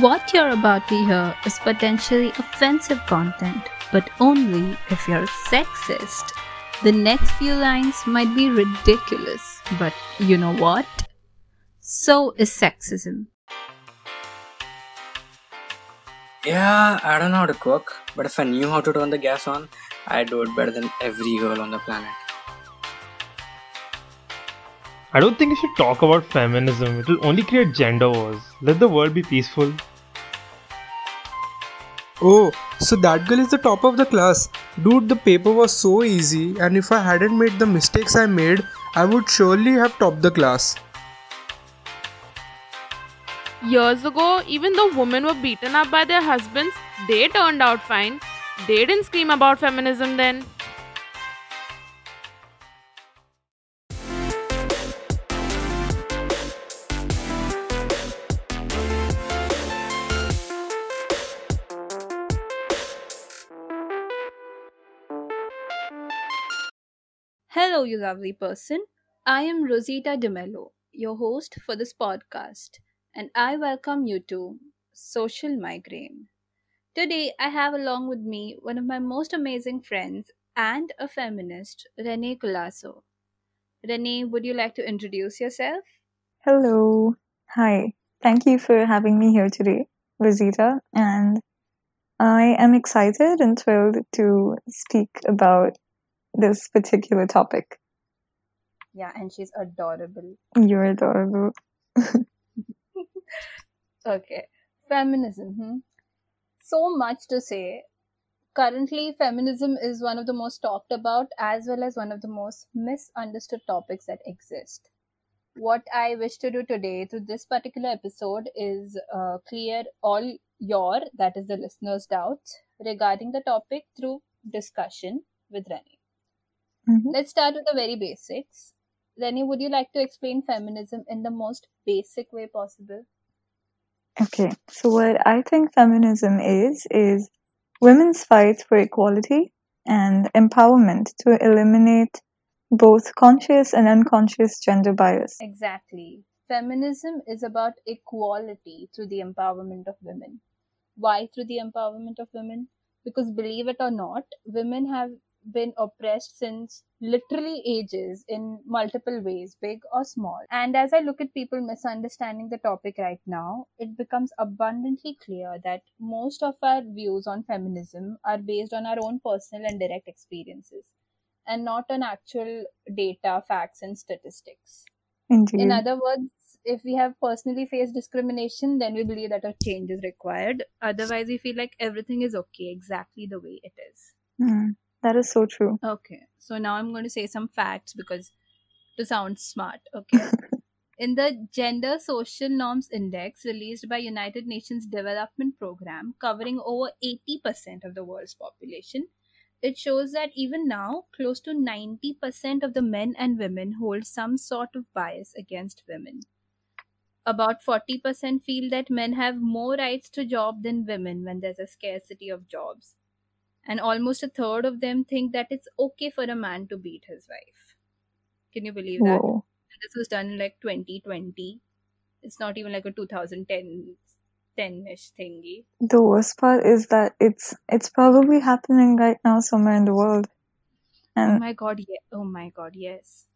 What you're about to hear is potentially offensive content, but only if you're sexist. The next few lines might be ridiculous, but you know what? So is sexism. Yeah, I don't know how to cook, but if I knew how to turn the gas on, I'd do it better than every girl on the planet. I don't think you should talk about feminism. It will only create gender wars. Let the world be peaceful. Oh, so that girl is the top of the class. Dude, the paper was so easy, and if I hadn't made the mistakes I made, I would surely have topped the class. Years ago, even though women were beaten up by their husbands, they turned out fine. They didn't scream about feminism then. Hello, you lovely person. I am Rosita DeMello, your host for this podcast, and I welcome you to Social Migraine. Today, I have along with me one of my most amazing friends and a feminist, Renee Colasso. Renee, would you like to introduce yourself? Hello. Hi. Thank you for having me here today, Rosita. And I am excited and thrilled to speak about this particular topic. Yeah, and she's adorable. You're adorable. Okay, feminism. Hmm? So much to say. Currently, feminism is one of the most talked about as well as one of the most misunderstood topics that exist. What I wish to do today through this particular episode is uh, clear all your, that is the listeners' doubts regarding the topic through discussion with Rennie. Mhm. Let's start with the very basics. Rennie, would you like to explain feminism in the most basic way possible? Okay, so what I think feminism is, is women's fight for equality and empowerment to eliminate both conscious and unconscious gender bias. Exactly. Feminism is about equality through the empowerment of women. Why through the empowerment of women? Because believe it or not, women have been oppressed since literally ages in multiple ways, big or small. And as I look at people misunderstanding the topic right now, it becomes abundantly clear that most of our views on feminism are based on our own personal and direct experiences and not on actual data, facts, and statistics. Indeed. In other words, if we have personally faced discrimination, then we believe that a change is required. Otherwise, we feel like everything is okay exactly the way it is. Hmm, that is so true. Okay, so now I'm going to say some facts because to sound smart. Okay. In the Gender Social Norms Index released by United Nations Development Program covering over 80% of the world's population, it shows that even now close to 90% of the men and women hold some sort of bias against women. About 40% feel that men have more rights to job than women when there's a scarcity of jobs. And almost a third of them think that it's okay for a man to beat his wife. Can you believe that? Whoa. this was done in like 2020 it's not even like a 2010 10ish thingy The worst part is that it's it's probably happening right now somewhere in the world. oh my god yeah oh my god yes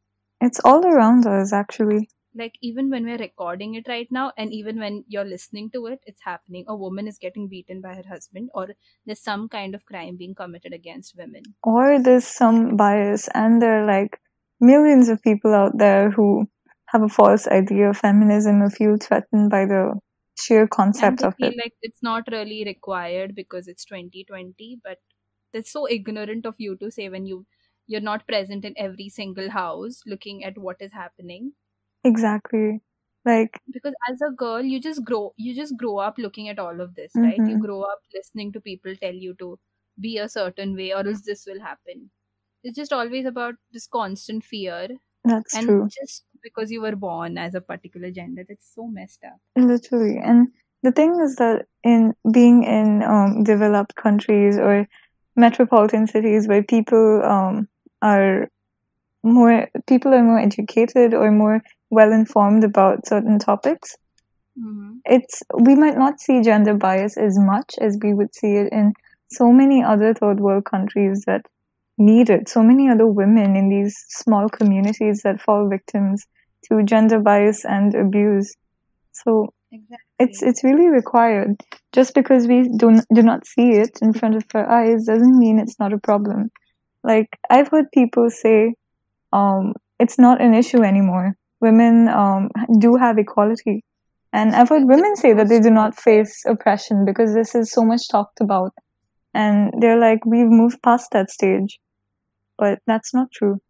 it's all around us actually. Like even when we're recording it right now and even when you're listening to it it's happening. A woman is getting beaten by her husband or there's some kind of crime being committed against women. Or there's some bias and there are like millions of people out there who have a false idea of feminism or feel threatened by the sheer concept of feel it. like it's not really required because it's 2020 but that's so ignorant of you to say when you you're not present in every single house looking at what is happening Exactly. Like because as a girl you just grow you just grow up looking at all of this right you Mhm. grow up listening to people tell you to be a certain way or else this will happen it's just always about this constant fear that's and true. just because you were born as a particular gender that's so messed up Literally. And the thing is that in being in um, developed countries or metropolitan cities where people um, are more people are more educated or more well informed about certain topics, Mm-hmm. it's we might not see gender bias as much as we would see it in so many other third world countries that need it. So many other women in these small communities that fall victims to gender bias and abuse. So Exactly. it's it's really required. Just because we do do not see it in front of our eyes doesn't mean it's not a problem. Like I've heard people say, um, it's not an issue anymore. Women um, do have equality, and I've heard women say that they do not face oppression because this is so much talked about, and they're like, we've moved past that stage, but that's not true.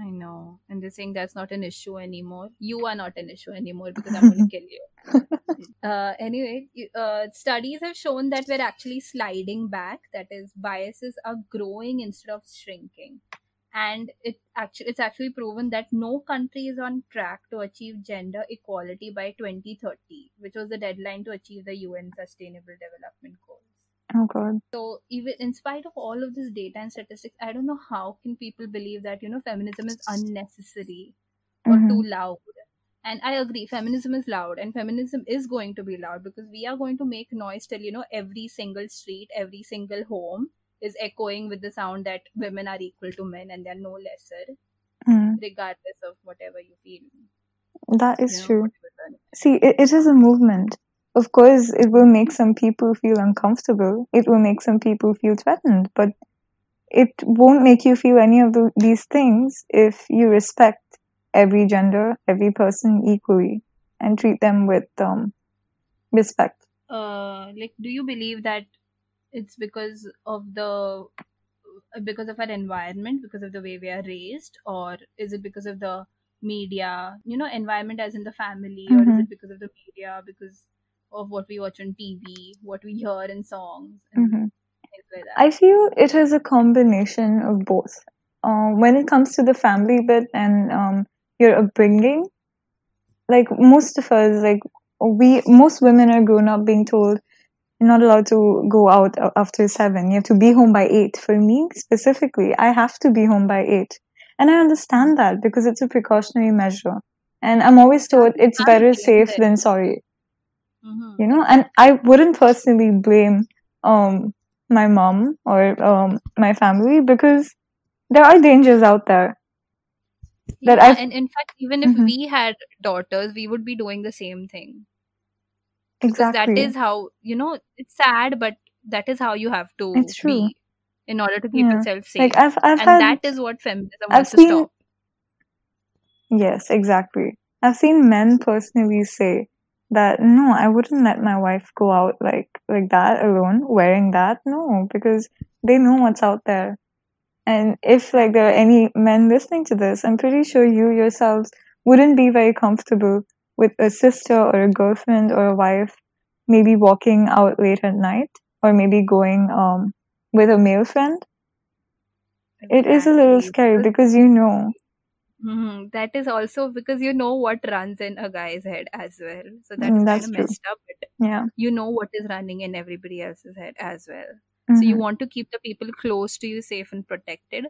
I know. And they're saying that's not an issue anymore. You are not an issue anymore because I'm going to kill you. uh, anyway, uh, studies have shown that we're actually sliding back. That is, biases are growing instead of shrinking. And it actually it's actually proven that no country is on track to achieve gender equality by 2030, which was the deadline to achieve the UN Sustainable Development Goals. Oh God. So even in spite of all of this data and statistics, I don't know how can people believe that you know feminism is unnecessary or Mhm. too loud. And I agree, feminism is loud, and feminism is going to be loud because we are going to make noise till you know every single street, every single home is echoing with the sound that women are equal to men and they're no lesser, Mm. regardless of whatever you feel. That is You know, true. See, it, it is a movement. Of course, it will make some people feel uncomfortable. It will make some people feel threatened, but it won't make you feel any of the, these things if you respect every gender, every person equally, and treat them with um, respect. uh like do you believe that it's because of the because of our environment because of the way we are raised or is it because of the media you know environment as in the family or is Mhm. it because of the media because of what we watch on tv what we hear in songs and hmm things like that I feel it is a combination of both. Uh, when it comes to the family bit and um, your upbringing, like most of us, like we, most women are grown up being told not allowed to go out after seven. You have to be home by eight. For me specifically, I have to be home by eight, and I understand that because it's a precautionary measure. And I'm always told it's better safe than sorry Mhm. you know and i wouldn't personally blame um my mom or um my family because there are dangers out there that yeah, I've- and in fact even if Mhm. we had daughters we would be doing the same thing exactly that is how you know it's sad but that is how you have to It's true. be in order to keep Yeah. yourself safe. Like i've i've and had that is what feminism I've wants to seen- stop. Yes exactly. I've seen men personally say that no i wouldn't let my wife go out like like that alone wearing that. No because they know what's out there. And if like there are any men listening to this i'm pretty sure you yourselves wouldn't be very comfortable with a sister or a girlfriend or a wife maybe walking out late at night or maybe going um with a male friend. It is a little scary Because- you know. Mhm. that is also because you know what runs in a guy's head as well. So that's Mm, kind that's of true. messed up but yeah. you know what is running in everybody else's head as well. So you Mhm. want to keep the people close to you safe and protected.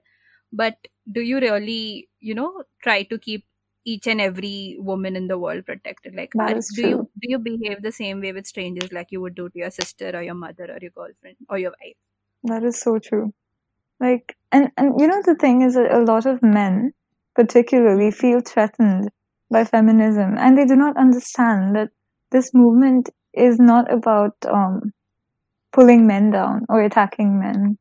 But do you really you know try to keep each and every woman in the world protected like are- do you do you behave the same way with strangers like you would do to your sister or your mother or your girlfriend or your wife That is so true. Like, and, and you know, the thing is that a lot of men, particularly, feel threatened by feminism, and they do not understand that this movement is not about um, pulling men down or attacking men.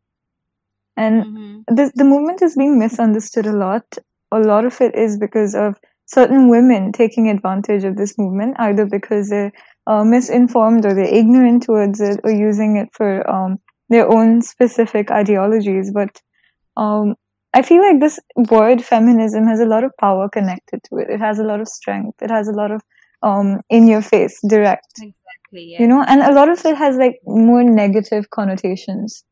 And mm-hmm. this, the movement is being misunderstood a lot. A lot of it is because of certain women taking advantage of this movement, either because they're uh, misinformed or they're ignorant towards it or using it for um, their own specific ideologies. But um, I feel like this word feminism has a lot of power connected to it. It has a lot of strength. It has a lot of um, in your face, direct, exactly Yeah. you know, and a lot of it has like more negative connotations.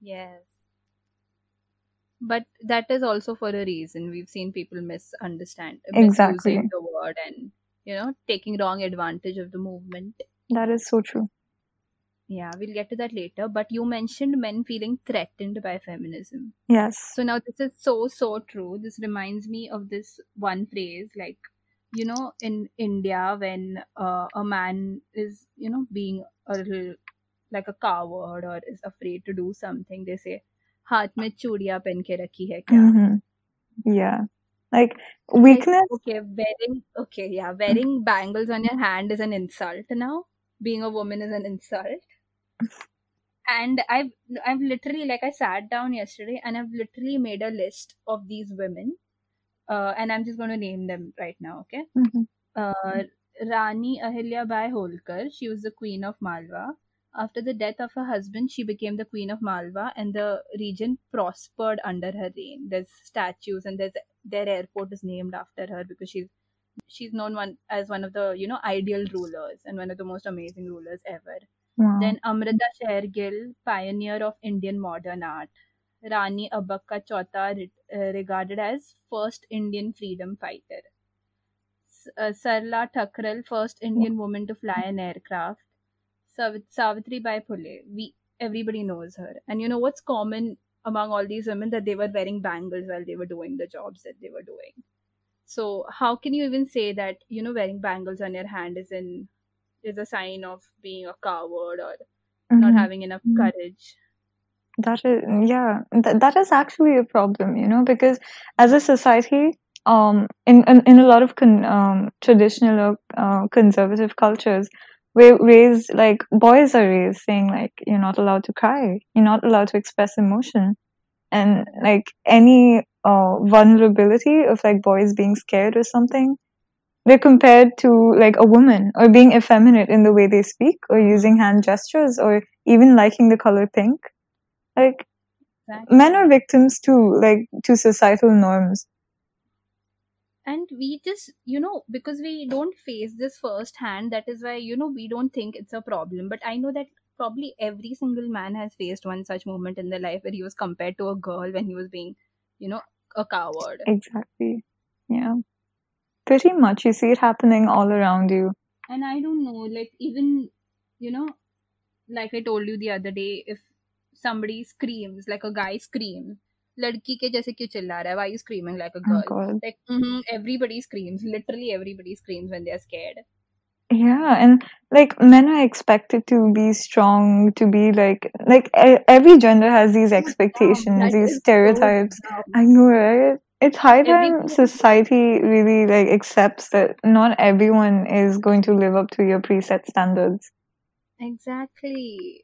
Yes. But that is also for a reason. We've seen people misunderstand, Exactly. misusing the word and, you know, taking wrong advantage of the movement. That is so true. Yeah, we'll get to that later. But you mentioned men feeling threatened by feminism. Yes. So now this is so, so true. This reminds me of this one phrase like, you know in india when uh, a man is you know being a little like a coward or is afraid to do something they say हाथ में चूड़ियां पहन के रखी है क्या hmm Yeah. Like weakness. okay wearing okay yeah wearing bangles on your hand is an insult now being a woman is an insult and i've i've literally like i sat down yesterday and i've literally made a list of these women uh, and i'm just going to name them right now okay Mhm. uh, rani ahilya bai holkar she was the queen of malwa after the death of her husband she became the queen of malwa and the region prospered under her reign there's statues and there's their airport is named after her because she's she's known one as one of the you know ideal rulers and one of the most amazing rulers ever Wow. then Amrita Sher-Gil, pioneer of Indian modern art. Rani Abakka Chauta, re- uh, regarded as first Indian freedom fighter. S- uh, Sarla Thakral, first Indian woman to fly an aircraft. Sav- Savitri Bai Phule, we everybody knows her. And you know what's common among all these women that they were wearing bangles while they were doing the jobs that they were doing. So how can you even say that you know wearing bangles on your hand is in is a sign of being a coward or not Mhm. having enough Mhm. courage. That is, yeah, th- that is actually a problem, you know, because as a society, um, in in, in a lot of con- um, traditional or uh, conservative cultures, we're raised like boys are raised saying like you're not allowed to cry, you're not allowed to express emotion, and like any uh, vulnerability of like boys being scared or something, they're compared to like a woman or being effeminate in the way they speak or using hand gestures or even liking the color pink. Like Exactly. men are victims too, like to societal norms. And we just, you know, because we don't face this firsthand, that is why, you know, we don't think it's a problem. But I know that probably every single man has faced one such moment in their life where he was compared to a girl when he was being, you know, a coward. Exactly. Yeah. Pretty much. You see it happening all around you. And I don't know, like, even, you know, like I told you the other day, if somebody screams, like a guy screams, लड़की के जैसे क्यों चिल्ला रहा है? Why are you screaming like a Oh girl? god. like mhm, everybody screams literally everybody screams when they're scared Yeah, and like men are expected to be strong, to be like like e- every gender has these expectations, That these is so stereotypes. dumb. I know, right? It's high time Everybody- society really like accepts that not everyone is going to live up to your preset standards. exactly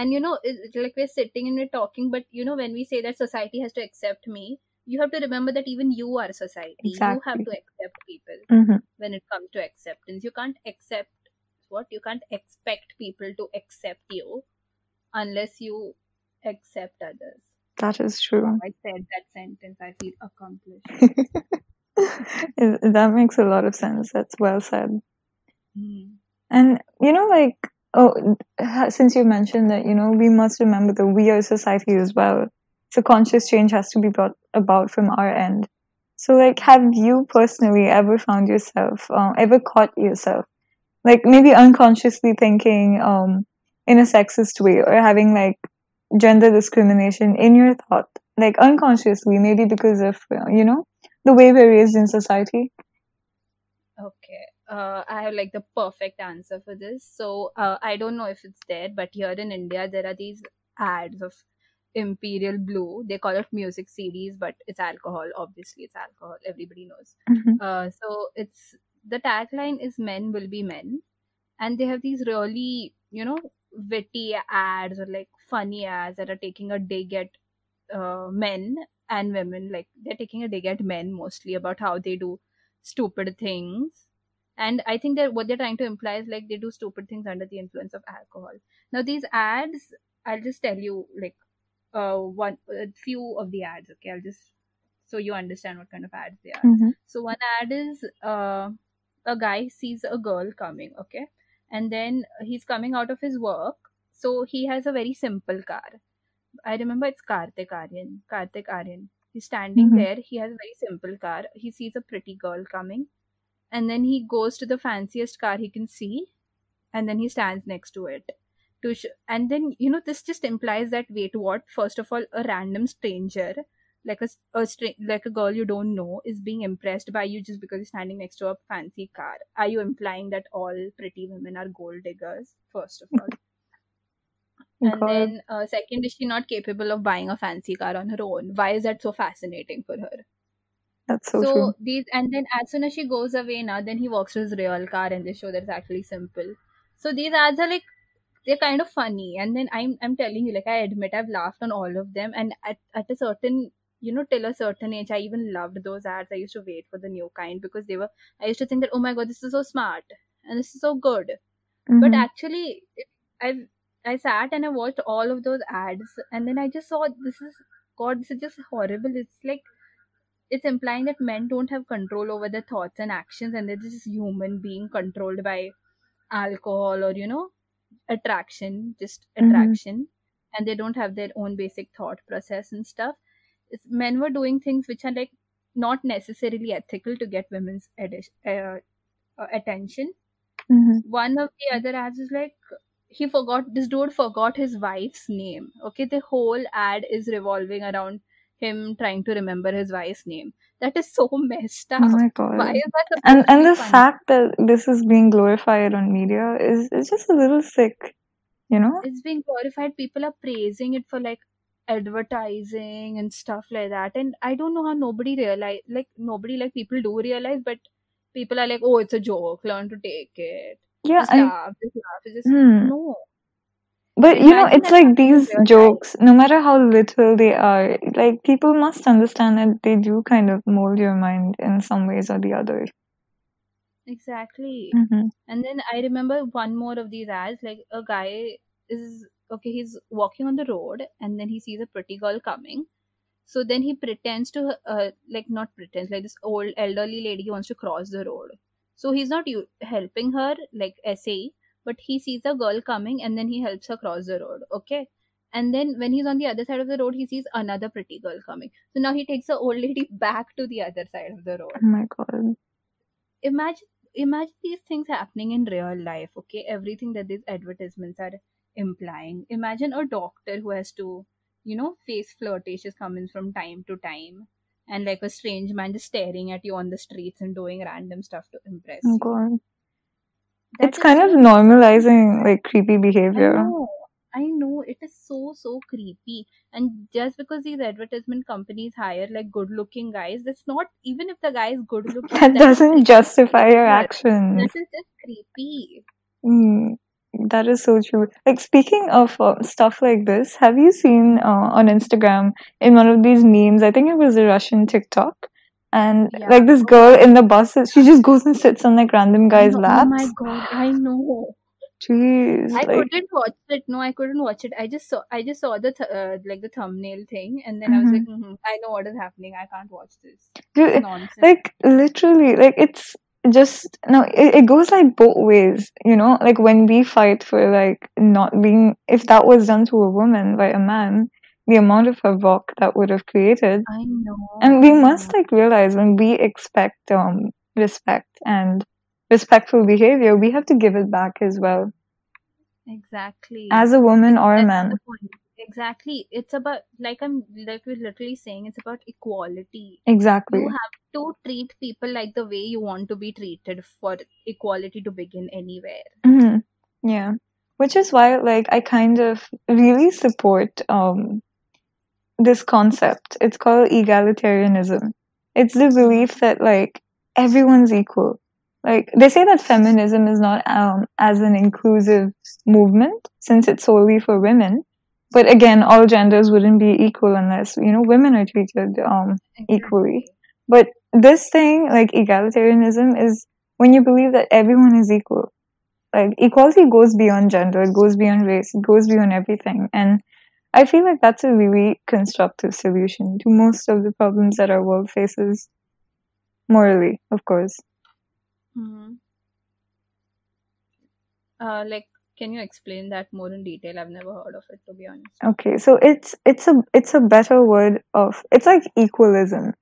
and you know like we're sitting and we're talking but you know when we say that society has to accept me you have to remember that even you are society you have to accept people hmm when it comes to acceptance you can't accept what you can't expect people to accept you unless you accept others That is true. i said that sentence i feel accomplished that makes a lot of sense. That's well said. Hmm. And you know, like, oh, since you mentioned that, you know, we must remember that we are society as well. So conscious change has to be brought about from our end. So, like, have you personally ever found yourself, uh, ever caught yourself, like maybe unconsciously thinking um, in a sexist way or having like gender discrimination in your thought, like unconsciously, maybe because of, uh, you know, the way we're raised in society? Okay. Uh, I have like the perfect answer for this. So uh, I don't know if it's there, but here in India there are these ads of Imperial Blue. They call it music CDs, but it's alcohol. Obviously, it's alcohol. Everybody knows. Mhm. Uh, so it's the tagline is "Men will be men," and they have these really you know witty ads or like funny ads that are taking a dig at uh, men and women. Like they're taking a dig at men mostly about how they do stupid things and i think that what they're trying to imply is like they do stupid things under the influence of alcohol. Now these ads i'll just tell you like uh one a few of the ads okay? I'll just so you understand what kind of ads they are. Mhm. so one ad is uh, a guy sees a girl coming okay? And then he's coming out of his work. So he has a very simple car. I remember it's kartik aaryan kartik aaryan. He's standing Mhm. there. He has a very simple car. He sees a pretty girl coming and then he goes to the fanciest car he can see and then he stands next to it to sh- and then you know this just implies that wait what first of all a random stranger like a, a like a girl you don't know is being impressed by you just because you're standing next to a fancy car. Are you implying that all pretty women are gold diggers? First of all, and God. then uh, second, is she not capable of buying a fancy car on her own? Why is that so fascinating for her? That's so, So, true. these, and then as soon as she goes away now, then he walks to his real car and they show that it's actually simple. So these ads are like they're kind of funny. And then I'm I'm telling you, like I admit I've laughed on all of them. And at, at a certain you know, till a certain age, I even loved those ads. I used to wait for the new kind because they were I used to think that, oh my god, this is so smart and this is so good. But Mhm. actually I I sat and I watched all of those ads and then I just saw this is God, this is just horrible. It's like it's implying that men don't have control over their thoughts and actions and they're just human being controlled by alcohol or you know attraction just Mhm. attraction and they don't have their own basic thought process and stuff it's, men were doing things which are like not necessarily ethical to get women's edi- uh, uh, attention Mhm. one of the other ads is like he forgot this dude forgot his wife's name okay the whole ad is revolving around him trying to remember his wife's name. That is so messed up. Oh my why is that And and the funny? fact that this is being glorified on media is is just a little sick, you know? it's being glorified. People are praising it for like advertising and stuff like that. And i don't know how nobody realize like nobody like people do realize but people are like oh it's a joke. Learn to take it. Yeah, just I laugh. Just laugh. It's just hmm. no But you know, it's like these jokes, no matter how little they are, like people must understand that they do kind of mold your mind in some ways or the other. exactly hmm And then I remember one more of these ads. Like a guy is okay, he's walking on the road, and then he sees a pretty girl coming. So then he pretends to, uh, like not pretends, like this old elderly lady wants to cross the road. So he's not u- helping her like SA, but he sees a girl coming, and then he helps her cross the road. Okay. And then when he's on the other side of the road, he sees another pretty girl coming. So now he takes the old lady back to the other side of the road Oh my god. imagine imagine these things happening in real life okay everything that these advertisements are implying imagine a doctor who has to you know face flirtatious comments from time to time and like a strange man just staring at you on the streets and doing random stuff to impress Oh you god. That It's kind of normalizing like creepy behavior. I know. I know it is so so creepy, and just because these advertisement companies hire like good looking guys, that's not even if the guy is good looking. That That doesn't justify your actions. That is just creepy. Mm, that is so true. Like speaking of uh, stuff like this, have you seen uh, on Instagram in one of these memes? I think it was a Russian TikTok, and Yeah. like this Oh girl in the bus, she just goes and sits on like random guys' know. Oh my god, I know. Jeez, I like, couldn't watch it. No, I couldn't watch it. I just saw. I just saw the th- uh, like the thumbnail thing, and then I was like, hmm I know what is happening. I can't watch this. Dude, nonsense. like literally, like it's just no, it, it goes like both ways, you know. Like when we fight for like not being, if that was done to a woman by a man, the amount of havoc that would have created. I know. And we must like realize when we expect um respect and respectful behavior, we have to give it back as well, Exactly. as a woman or a man. Exactly. It's about like I'm like we're literally saying it's about equality. Exactly. You have to treat people like the way you want to be treated for equality to begin anywhere. hmm Yeah. Which is why like I kind of really support um this concept. It's called egalitarianism. It's the belief that like everyone's equal. Like they say that feminism is not um as an inclusive movement since it's solely for women. But again, all genders wouldn't be equal unless, you know, women are treated um equally. But this thing, like egalitarianism, is when you believe that everyone is equal. Like equality goes beyond gender, it goes beyond race, it goes beyond everything. And I feel like that's a really constructive solution to most of the problems that our world faces. Morally, of course. hmm Uh, like, can you explain that more in detail? I've never heard of it, to be honest. Okay, so it's it's a it's a better word of it's like equalism.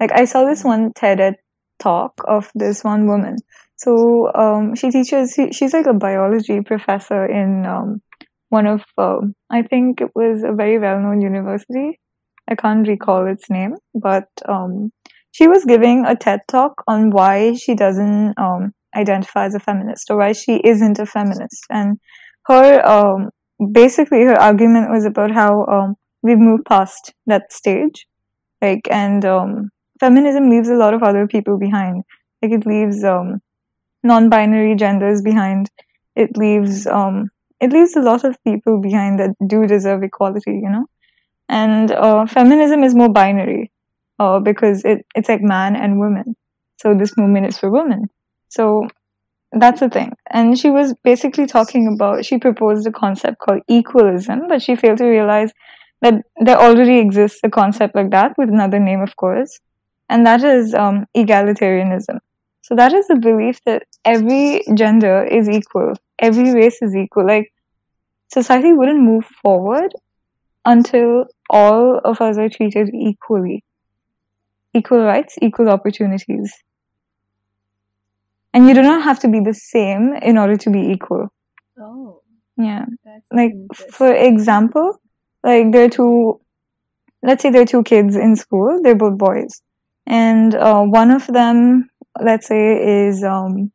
Like I saw this Mm. one TED talk of this one woman. So um, she teaches. She, she's like a biology professor in um, one of um, I think it was a very well known university. I can't recall its name, but um, she was giving a TED talk on why she doesn't um, identify as a feminist or why she isn't a feminist. And her um, basically her argument was about how um, we've moved past that stage, like, and um, feminism leaves a lot of other people behind. Like, it leaves um, non-binary genders behind. It leaves um, it leaves a lot of people behind that do deserve equality, you know. And uh, feminism is more binary uh, because it, it's like man and woman. So this movement is for women. So that's the thing. And she was basically talking about, she proposed a concept called equalism, but she failed to realize that there already exists a concept like that with another name, of course. And that is um, egalitarianism. So that is the belief that every gender is equal, every race is equal. Like society wouldn't move forward until all of us are treated equally. Equal rights, equal opportunities. And you do not have to be the same in order to be equal. Oh, Yeah. that's Like, for example, like there are two, let's say there are two kids in school, they're both boys. And uh, one of them, let's say, is um,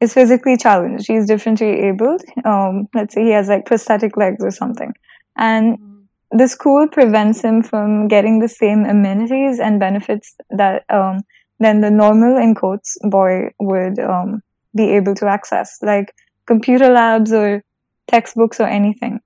is physically challenged. He's differently abled. Um, let's say he has like prosthetic legs or something. And Mm. the school prevents him from getting the same amenities and benefits that um, than the normal in quotes boy would um, be able to access, like computer labs or textbooks or anything.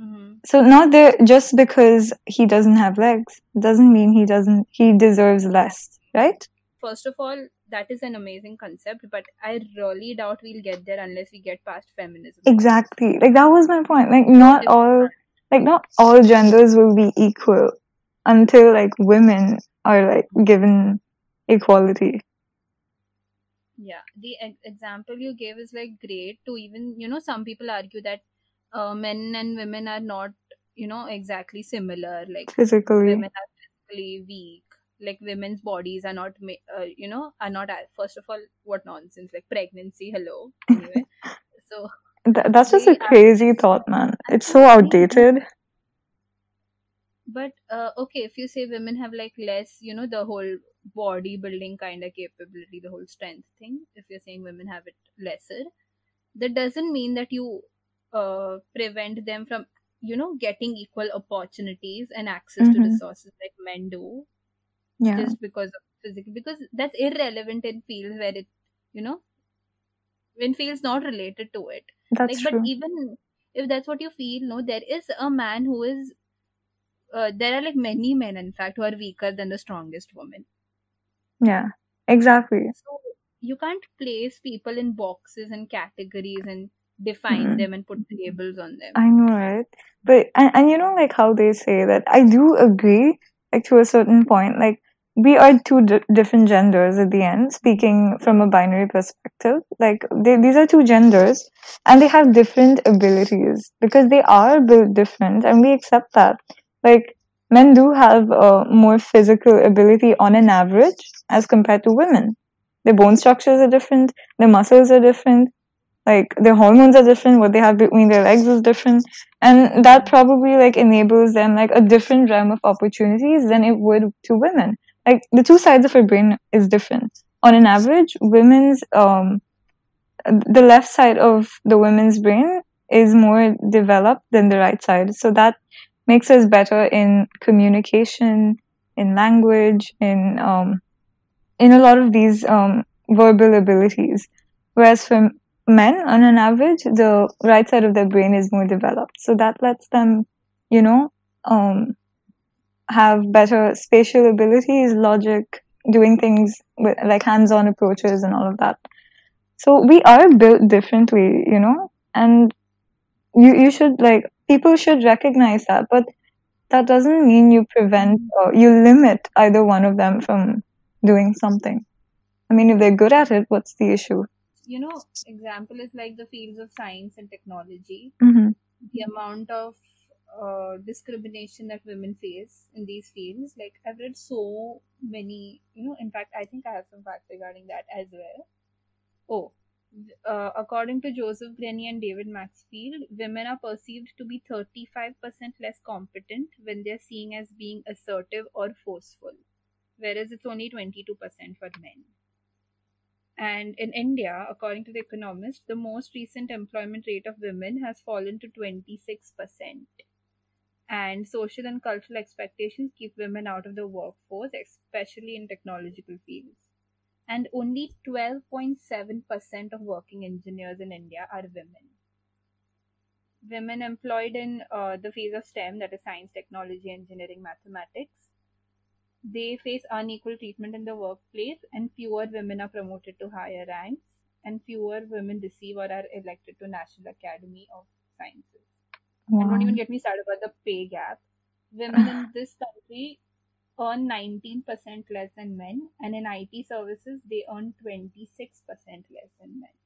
Mhm. So not there just because he doesn't have legs doesn't mean he doesn't he deserves less, right? First of all, that is an amazing concept, but I really doubt we'll get there unless we get past feminism. Exactly. Like that was my point. Like not all like not all genders will be equal until like women are like given equality. Yeah, the e- example you gave is like great to even, you know, some people argue that uh, men and women are not, you know, exactly similar. Like Physically. women are physically weak. Like women's bodies are not, ma- uh, you know, are not. First of all, what nonsense! Like pregnancy. Hello. Anyway, so Th- that's just a we are- crazy thought, man. It's so outdated. but uh, okay, if you say women have like less, you know, the whole bodybuilding kind of capability, the whole strength thing. If you're saying women have it lesser, that doesn't mean that you uh, prevent them from, you know, getting equal opportunities and access to Mhm. resources like men do. Yeah. just because of physical because that's irrelevant in fields where it you know in fields not related to it That's like true. but even if that's what you feel no there is a man who is uh, there are like many men in fact who are weaker than the strongest woman Yeah. Exactly. so you can't place people in boxes and categories and define Mhm. them and put labels on them I know, it But and, and you know, like how they say that I do agree, like to a certain point, like we are two di- different genders at the end. Speaking from a binary perspective, like they, these are two genders, and they have different abilities because they are built different, and we accept that. Like men do have uh, more physical ability on an average as compared to women. Their bone structures are different, their muscles are different, like their hormones are different, what they have between their legs is different and that probably like enables them like a different realm of opportunities than it would to women like the two sides of her brain is different. On an average women's um the left side of the women's brain is more developed than the right side. So that makes us better in communication in language in um in a lot of these um verbal abilities. Whereas for men on an average the right side of their brain is more developed. So that lets them you know um have better spatial abilities logic doing things with like hands-on approaches and all of that. So we are built differently you know? And you you should like people should recognize that but that doesn't mean you prevent or you limit either one of them from doing something. I mean if they're good at it what's the issue? You know example is like the fields of science and technology. Hmm the amount of uh, discrimination that women face in these fields. Like I've read so many, you know. In fact, I think I have some facts regarding that as well. Oh, uh, according to Joseph Grenny and David Maxfield, women are perceived to be 35% less competent when they're seen as being assertive or forceful, whereas it's only 22% for men. And in India, according to The Economist, the most recent employment rate of women has fallen to 26%. And social and cultural expectations keep women out of the workforce, especially in technological fields. And only 12.7% of working engineers in India are women. Women employed in uh, the field of STEM, that is science, technology, engineering, mathematics, they face unequal treatment in the workplace and fewer women are promoted to higher ranks and fewer women receive or are elected to national academy of sciences and don't even get me started about the pay gap women in this country earn 19% less than men and in it services they earn 26% less than men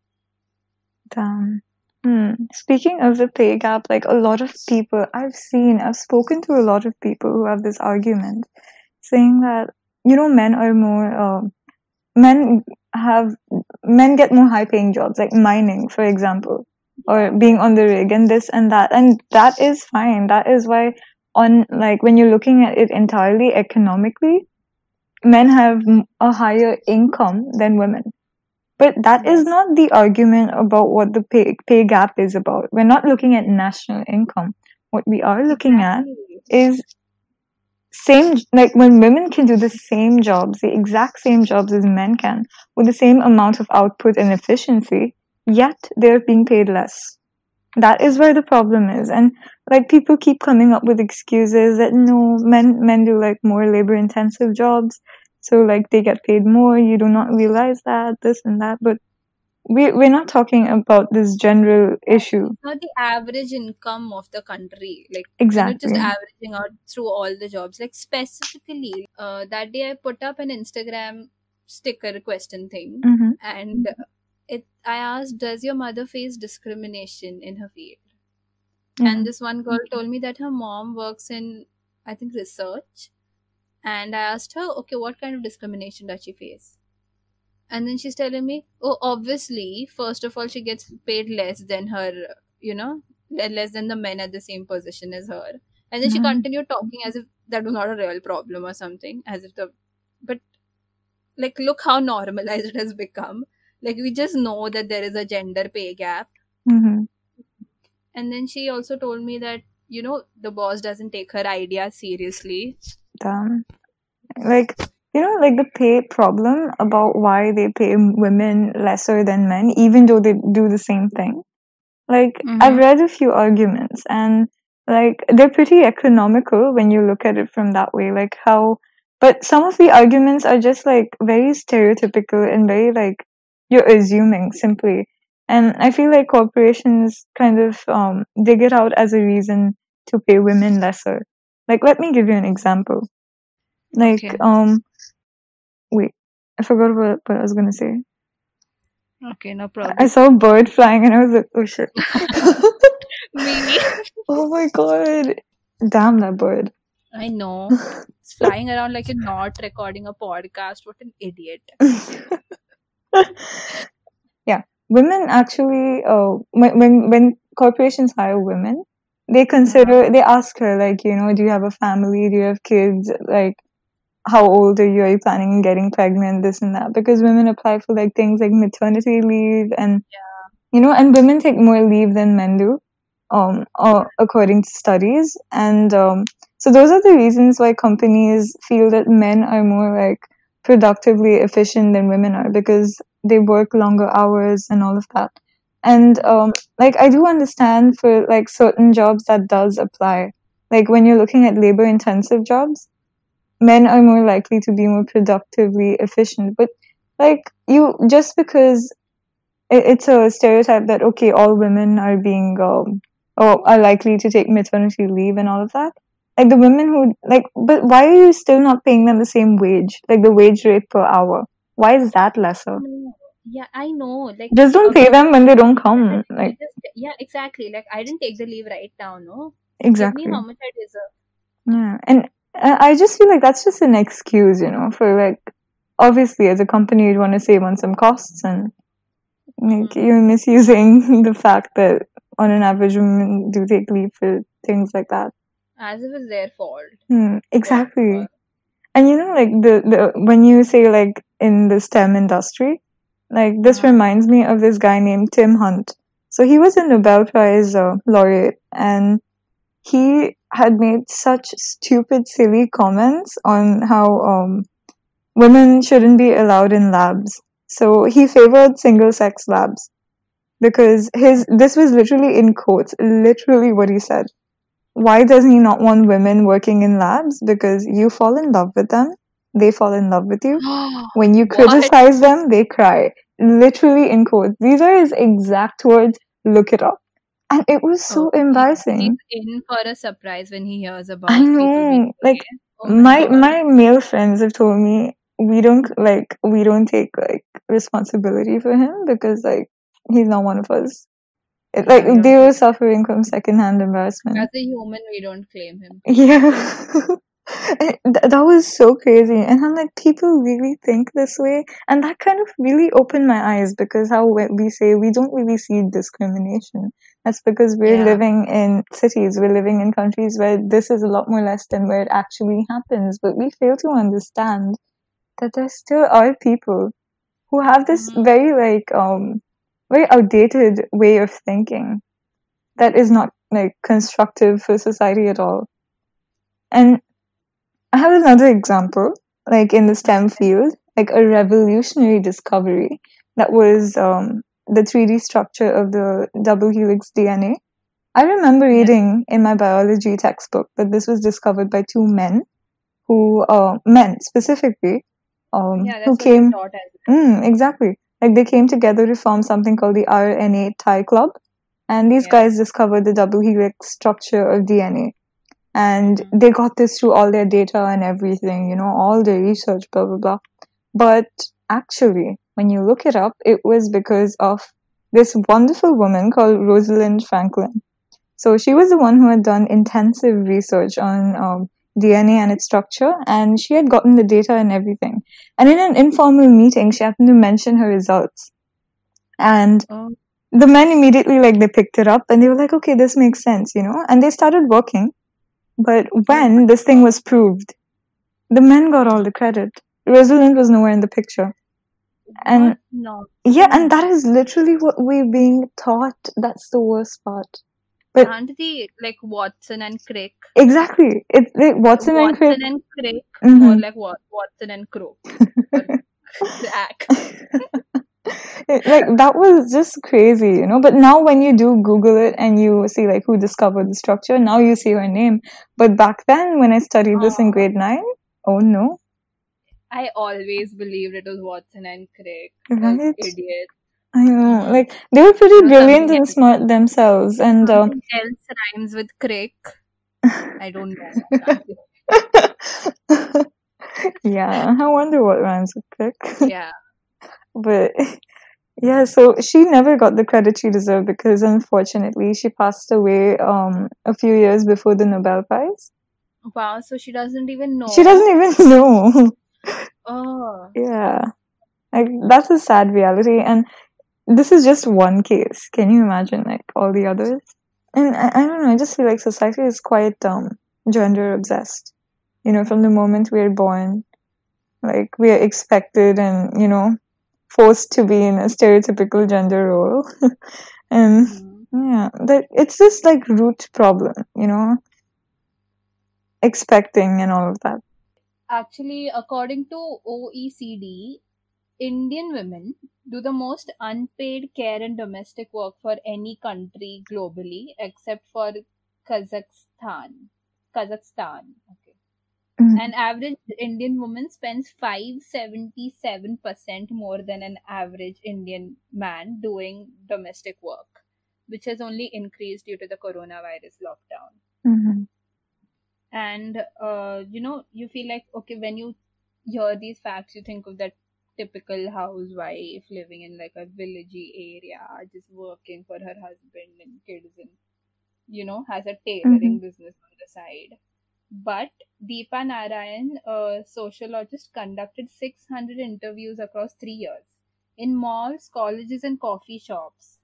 Damn. Hmm. Speaking of the pay gap, like a lot of people I've seen, I've spoken to a lot of people who have this argument saying that, you know, men are more, uh, men have, men get more high paying jobs, like mining, for example, or being on the rig and this and that. And that is fine. That is why on, like, when you're looking at it entirely economically, men have a higher income than women. But that is not the argument about what the pay, pay gap is about. We're not looking at national income. What we are looking at is same like when women can do the same jobs, the exact same jobs as men can, with the same amount of output and efficiency, yet they're being paid less. That is where the problem is. And like people keep coming up with excuses that no, men men do like more labor intensive jobs, so like they get paid more, you do not realize that, this and that. But we we're not talking about this general issue. not the average income of the country like Exactly. just averaging out through all the jobs like specifically uh, that day i put up an instagram sticker question thing hmm and it i asked does your mother face discrimination in her field? Yeah. and this one girl told me that her mom works in i think research. And i asked her okay what kind of discrimination does she face? And then she's telling me oh obviously first of all she gets paid less than her you know less than the men at the same position as her. And then she Mhm. continued talking as if that was not a real problem or something as if the but like look how normalized it has become like we just know that there is a gender pay gap hmm and then she also told me that you know the boss doesn't take her ideas seriously Damn. Like, you know, like the pay problem about why they pay women lesser than men, even though they do the same thing. Like, I've Mhm. read a few arguments and like they're pretty economical when you look at it from that way. Like how, but some of the arguments are just like very stereotypical and very like you're assuming simply. And I feel like corporations kind of um, dig it out as a reason to pay women lesser. Like, let me give you an example. Like, Okay. um, wait, I forgot what, what I was gonna say. okay no problem. I saw a bird flying and I was like, oh shit. me oh my god. Damn that bird. i know it's flying around like you're not recording a podcast what an idiot yeah. Women actually, uh, when, when, when corporations hire women, they consider, they ask her, like, you know, do you have a family? Do you have kids? Like, how old are you? Are you planning on getting pregnant? This and that. Because women apply for like things like maternity leave and, you know, and women take more leave than men do, um, uh, according to studies. And, um, so those are the reasons why companies feel that men are more like productively efficient than women are because they work longer hours and all of that. And, um, like, I do understand for like certain jobs that does apply. Like when you're looking at labor intensive jobs, men are more likely to be more productively efficient. But like you, just because it, it's a stereotype that okay, all women are being um, or are likely to take maternity leave and all of that. Like the women who like, but why are you still not paying them the same wage, like the wage rate per hour? Why is that lesser? Yeah i know like Just don't pay them when they don't come. Like just- yeah exactly like i didn't take the leave right now no exactly. give me how much i deserve Yeah, and uh, I just feel like that's just an excuse, you know, for like obviously as a company you'd want to save on some costs and Like you're misusing the fact that on an average women do take leave for things like that. As if it's their fault. Hmm, exactly. And you know, like the, the when you say like in the STEM industry, like this Uh-huh. reminds me of this guy named Tim Hunt. So he was a Nobel Prize uh, laureate, and he had made such stupid, silly comments on how um, women shouldn't be allowed in labs. So he favored single-sex labs because his this was literally in quotes, literally what he said. Why does he not want women working in labs? Because you fall in love with them, they fall in love with you. When you criticize them, they cry. Literally in quotes. These are his exact words. Look it up. And it was so Oh, embarrassing. He's in for a surprise when he hears about I know. Like. Oh my God. my male friends have told me we don't like we don't take like responsibility for him because like he's not one of us. It, like Yeah, they were suffering from secondhand embarrassment. As a human, we don't claim him. Yeah. Th- that was so crazy. And I'm like, people really think this way. And that kind of really opened my eyes because how we say we don't really see discrimination. That's because we're Yeah. living in cities, we're living in countries where this is a lot more less than where it actually happens. But we fail to understand that there still are people who have this Mhm. very like um very outdated way of thinking that is not like constructive for society at all. And I have another example, like in the STEM field, like a revolutionary discovery that was um, the 3D structure of the double helix DNA. I remember reading in my biology textbook that this was discovered by two men who, uh, men specifically, um, Yeah, who came we taught as Mm, exactly. Like they came together to form something called the RNA Tie Club. And these Yeah. guys discovered the double helix structure of DNA. And Mhm. they got this through all their data and everything, you know, all their research, blah, blah, blah. But actually, when you look it up, it was because of this wonderful woman called Rosalind Franklin. So she was the one who had done intensive research on um, DNA and its structure, and she had gotten the data and everything. And in an informal meeting, she happened to mention her results. And Oh. the men immediately, like, they picked it up and they were like, okay, this makes sense, you know? And they started working. But when this thing was proved, the men got all the credit. Rosalind was nowhere in the picture. And No. yeah, and that is literally what we're being taught. That's the worst part. But Aren't they like Watson and Crick? exactly, it's like Watson and Crick. Watson and Crick, Mhm. or like what? Watson and Crow. It- like that was just crazy, you know. But now when you do Google it and you see like who discovered the structure, now you see her name. But back then, when I studied this in grade nine, oh no, I always believed it was Watson and Crick. Right? Idiots. I know. Like they were pretty brilliant and smart themselves, and um, Something else rhymes with Crick. I don't know. I can't say. yeah, I wonder what rhymes with Crick. yeah. but yeah so she never got the credit she deserved because unfortunately she passed away um a few years before the nobel prize Wow. So she doesn't even know. she doesn't even know Oh. yeah like that's a sad reality and this is just one case. Can you imagine like all the others? And i, I don't know i just feel like society is quite um gender obsessed you know from the moment we're born. Like we are expected and you know forced to be in a stereotypical gender role. And Mhm. yeah that it's this like root problem you know expecting and all of that. Actually, according to OECD, Indian women do the most unpaid care and domestic work for any country globally except for Kazakhstan. Kazakhstan. Okay. Mhm. An average Indian woman spends 577% more than an average Indian man doing domestic work, which has only increased due to the coronavirus lockdown Mhm. and uh, you know you feel like okay when you hear these facts you think of that typical housewife living in like a villagey area just working for her husband and kids and you know has a tailoring mm-hmm. business on the side but deepa narayan a sociologist conducted 600 interviews across 3 years in malls, colleges, and coffee shops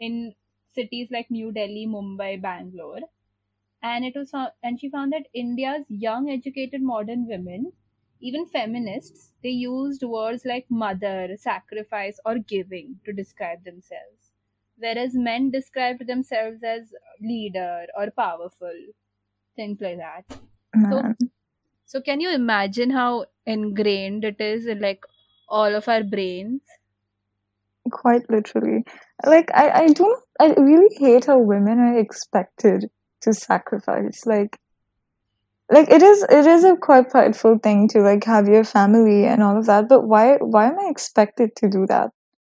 in cities like New Delhi, Mumbai, Bangalore. And it was and she found that India's young, educated, modern women, even feminists, they used words like mother, sacrifice, or giving to describe themselves, whereas men described themselves as leader or powerful, things like that. Man. So can you imagine how ingrained it is in like all of our brains? Quite literally. Like I, I don't I really hate how women are expected to sacrifice. Like like it is it is a quite prideful thing to like have your family and all of that, but why why am I expected to do that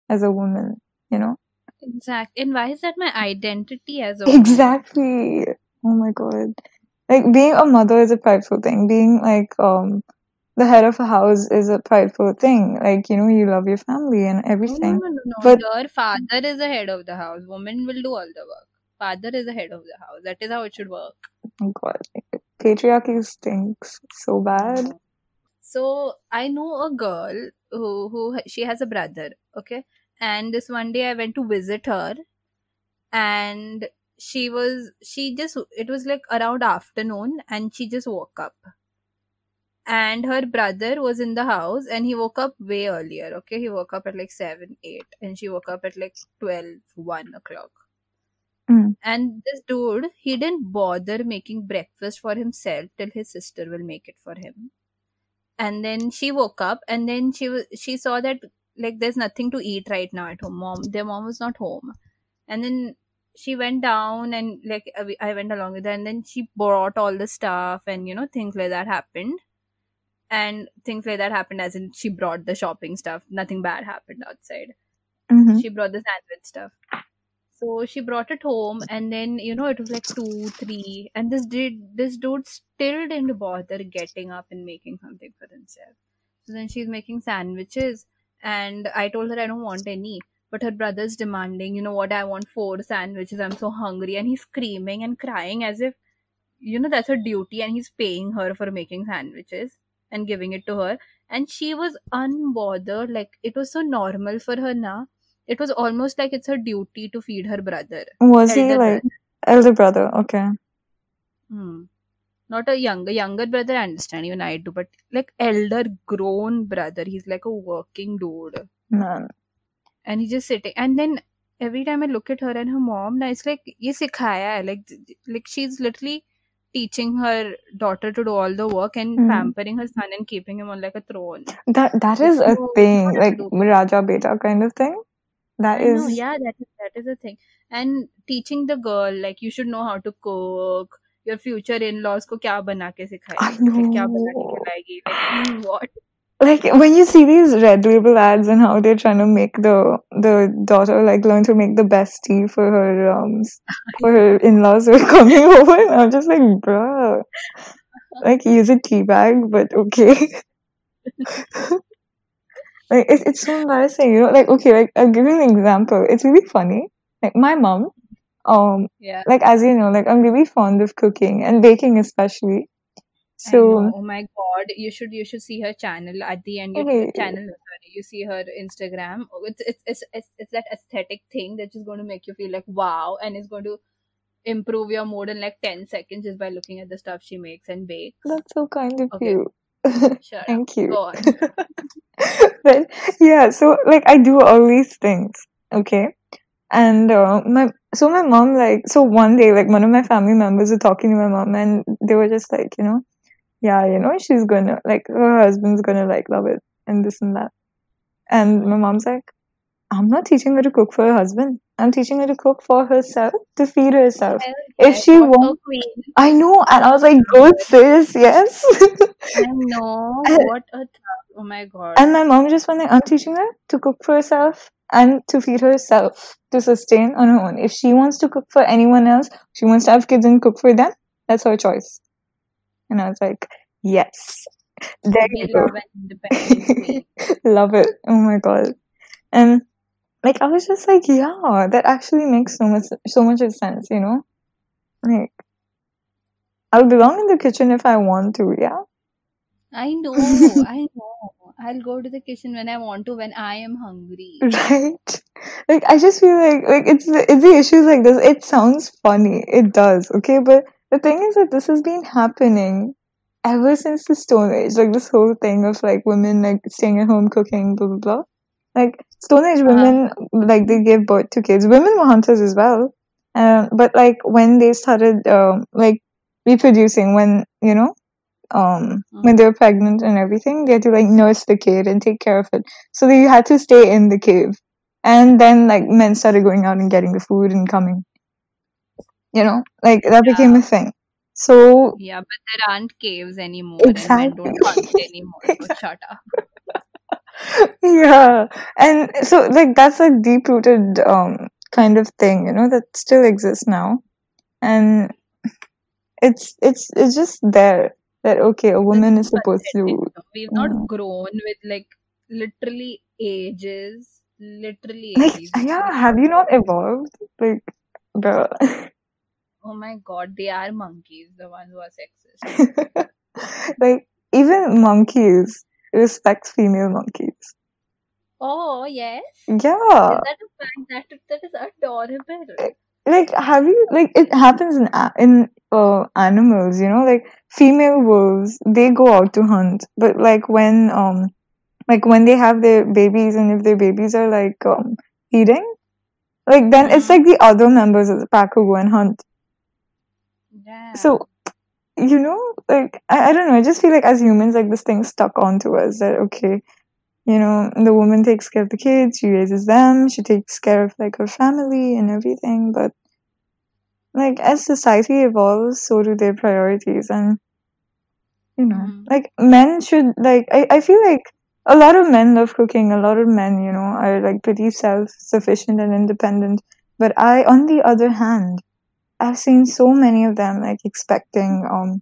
as a woman? You know? Exactly. And why is that my identity as a woman? Exactly. Oh my god. Like being a mother is a prideful thing. Being like um the head of a house is a prideful thing. Like, you know, you love your family and everything. no, no, no. But- Your father is the head of the house. Woman will do all the work. Father is the head of the house. That is how it should work. Oh god. Patriarchy stinks so bad. So I know a girl who who she has a brother, okay? And this one day I went to visit her and she was she just it was like around afternoon and she just woke up. And her brother was in the house and he woke up way earlier, okay? He woke up at like 7, 8 and she woke up at like 12, 1 o'clock. Mm. And this dude, he didn't bother making breakfast for himself till his sister will make it for him. And then she woke up and then she was she saw that like there's nothing to eat right now at home. Mom their mom was not home. And then she went down and like i went along with her and then she brought all the stuff and you know things like that happened. And things like that happened as in she brought the shopping stuff. Nothing bad happened outside. Hmm she brought the sandwich stuff so she brought it home and then you know it was like two three and this did this dude still didn't bother getting up and making something for himself. So then she's making sandwiches and i told her i don't want any but her brother's demanding you know what i want four sandwiches. I'm so hungry and he's screaming and crying as if you know that's her duty and he's paying her for making sandwiches and giving it to her. And she was unbothered like it was so normal for her now it was almost like it's her duty to feed her brother Was he like brother. elder brother? Okay. Hmm. Not a younger younger brother, I understand even I do, but like elder grown brother, he's like a working dude. Man. And he's just sitting and then every time I look at her and her mom, now it's like ye sikhaya like like she's literally teaching her daughter to do all the work and Mhm. pampering her son and keeping him on like a throne. That that is a thing, like? Raja Beta kind of thing. That I know, is yeah, that is that is a thing. And teaching the girl like you should know how to cook. Your future in-laws को क्या बना के I सिखाएगी like क्या बना के know. खिलाएगी like mm, what Like when you see these red label ads and how they're trying to make the the daughter like learn to make the best tea for her um s- for her in-laws who are coming over, and I'm just like, bruh, like use a tea bag, but okay. like it's it's so embarrassing, you know. Like okay, like I'll give you an example. It's really funny. Like my mom, um, yeah like as you know, like I'm really fond of cooking and baking especially. So. Oh my god, you should you should see her channel at the end. You Okay. channel, sorry, you see her Instagram. Oh, It's it's it's it's, it's that aesthetic thing that's just going to make you feel like wow, and it's going to improve your mood in like ten seconds just by looking at the stuff she makes and bakes. that's so kind of Okay. you. Up. Thank you. But yeah, so like I do all these things, okay? And uh, my so my mom like so one day like one of my family members were talking to my mom and they were just like you know yeah you know she's gonna like her husband's gonna like love it and this and that and my mom's like I'm not teaching her to cook for her husband I'm teaching her to cook for herself to feed herself if she won't. I know and I was like good sis yes I know. What a thug. Oh my god. And my mom just went like, I'm teaching her to cook for herself and to feed herself, to sustain on her own. If she wants to cook for anyone else, she wants to have kids and cook for them, that's her choice. And I was like, yes. There We you go. love an. Love it. Oh my god. And like I was just like, yeah, that actually makes so much so much of sense, you know? Like I'll belong in the kitchen if I want to, yeah? I know, I know. I'll go to the kitchen when I want to, when I am hungry. Right? Like I just feel like like it's the, it's the issues like this. It sounds funny. It does, okay? But the thing is that this has been happening ever since the Stone Age. Like this whole thing of like women like staying at home cooking, blah blah blah. Like Stone Age women like they gave birth to kids. Women were hunters as well. Um, but like when they started um, like reproducing, when you know um when they were pregnant and everything they had to like nurse the kid and take care of it. So they had to stay in the cave. And then like men started going out and getting the food and coming. You know? Like that became a thing. So Yeah, but there aren't caves anymore, and men don't hunt exactly. anymore. So shut up. Yeah and so like that's a deep rooted um kind of thing you know that still exists now and it's it's it's just there that okay a woman is supposed to? We've not grown with like literally ages, literally like ages. Yeah have you not evolved. like bruh Oh my god, they are monkeys, the ones who are sexist. like even monkeys respect female monkeys Oh yes, yeah is that a fact? That that is adorable. like have you like it happens in in uh, animals you know like female wolves they go out to hunt but like when um like when they have their babies and if their babies are like um eating, like then it's Hmm. like the other members of the pack who go and hunt Damn. so you know like I, I don't know i just feel like as humans like this thing stuck onto us that okay you know the woman takes care of the kids she raises them she takes care of like her family and everything but like as society evolves so do their priorities and you know Mhm. like men should like I, I feel like a lot of men love cooking a lot of men you know are like pretty self-sufficient and independent but i on the other hand i've seen so many of them like expecting um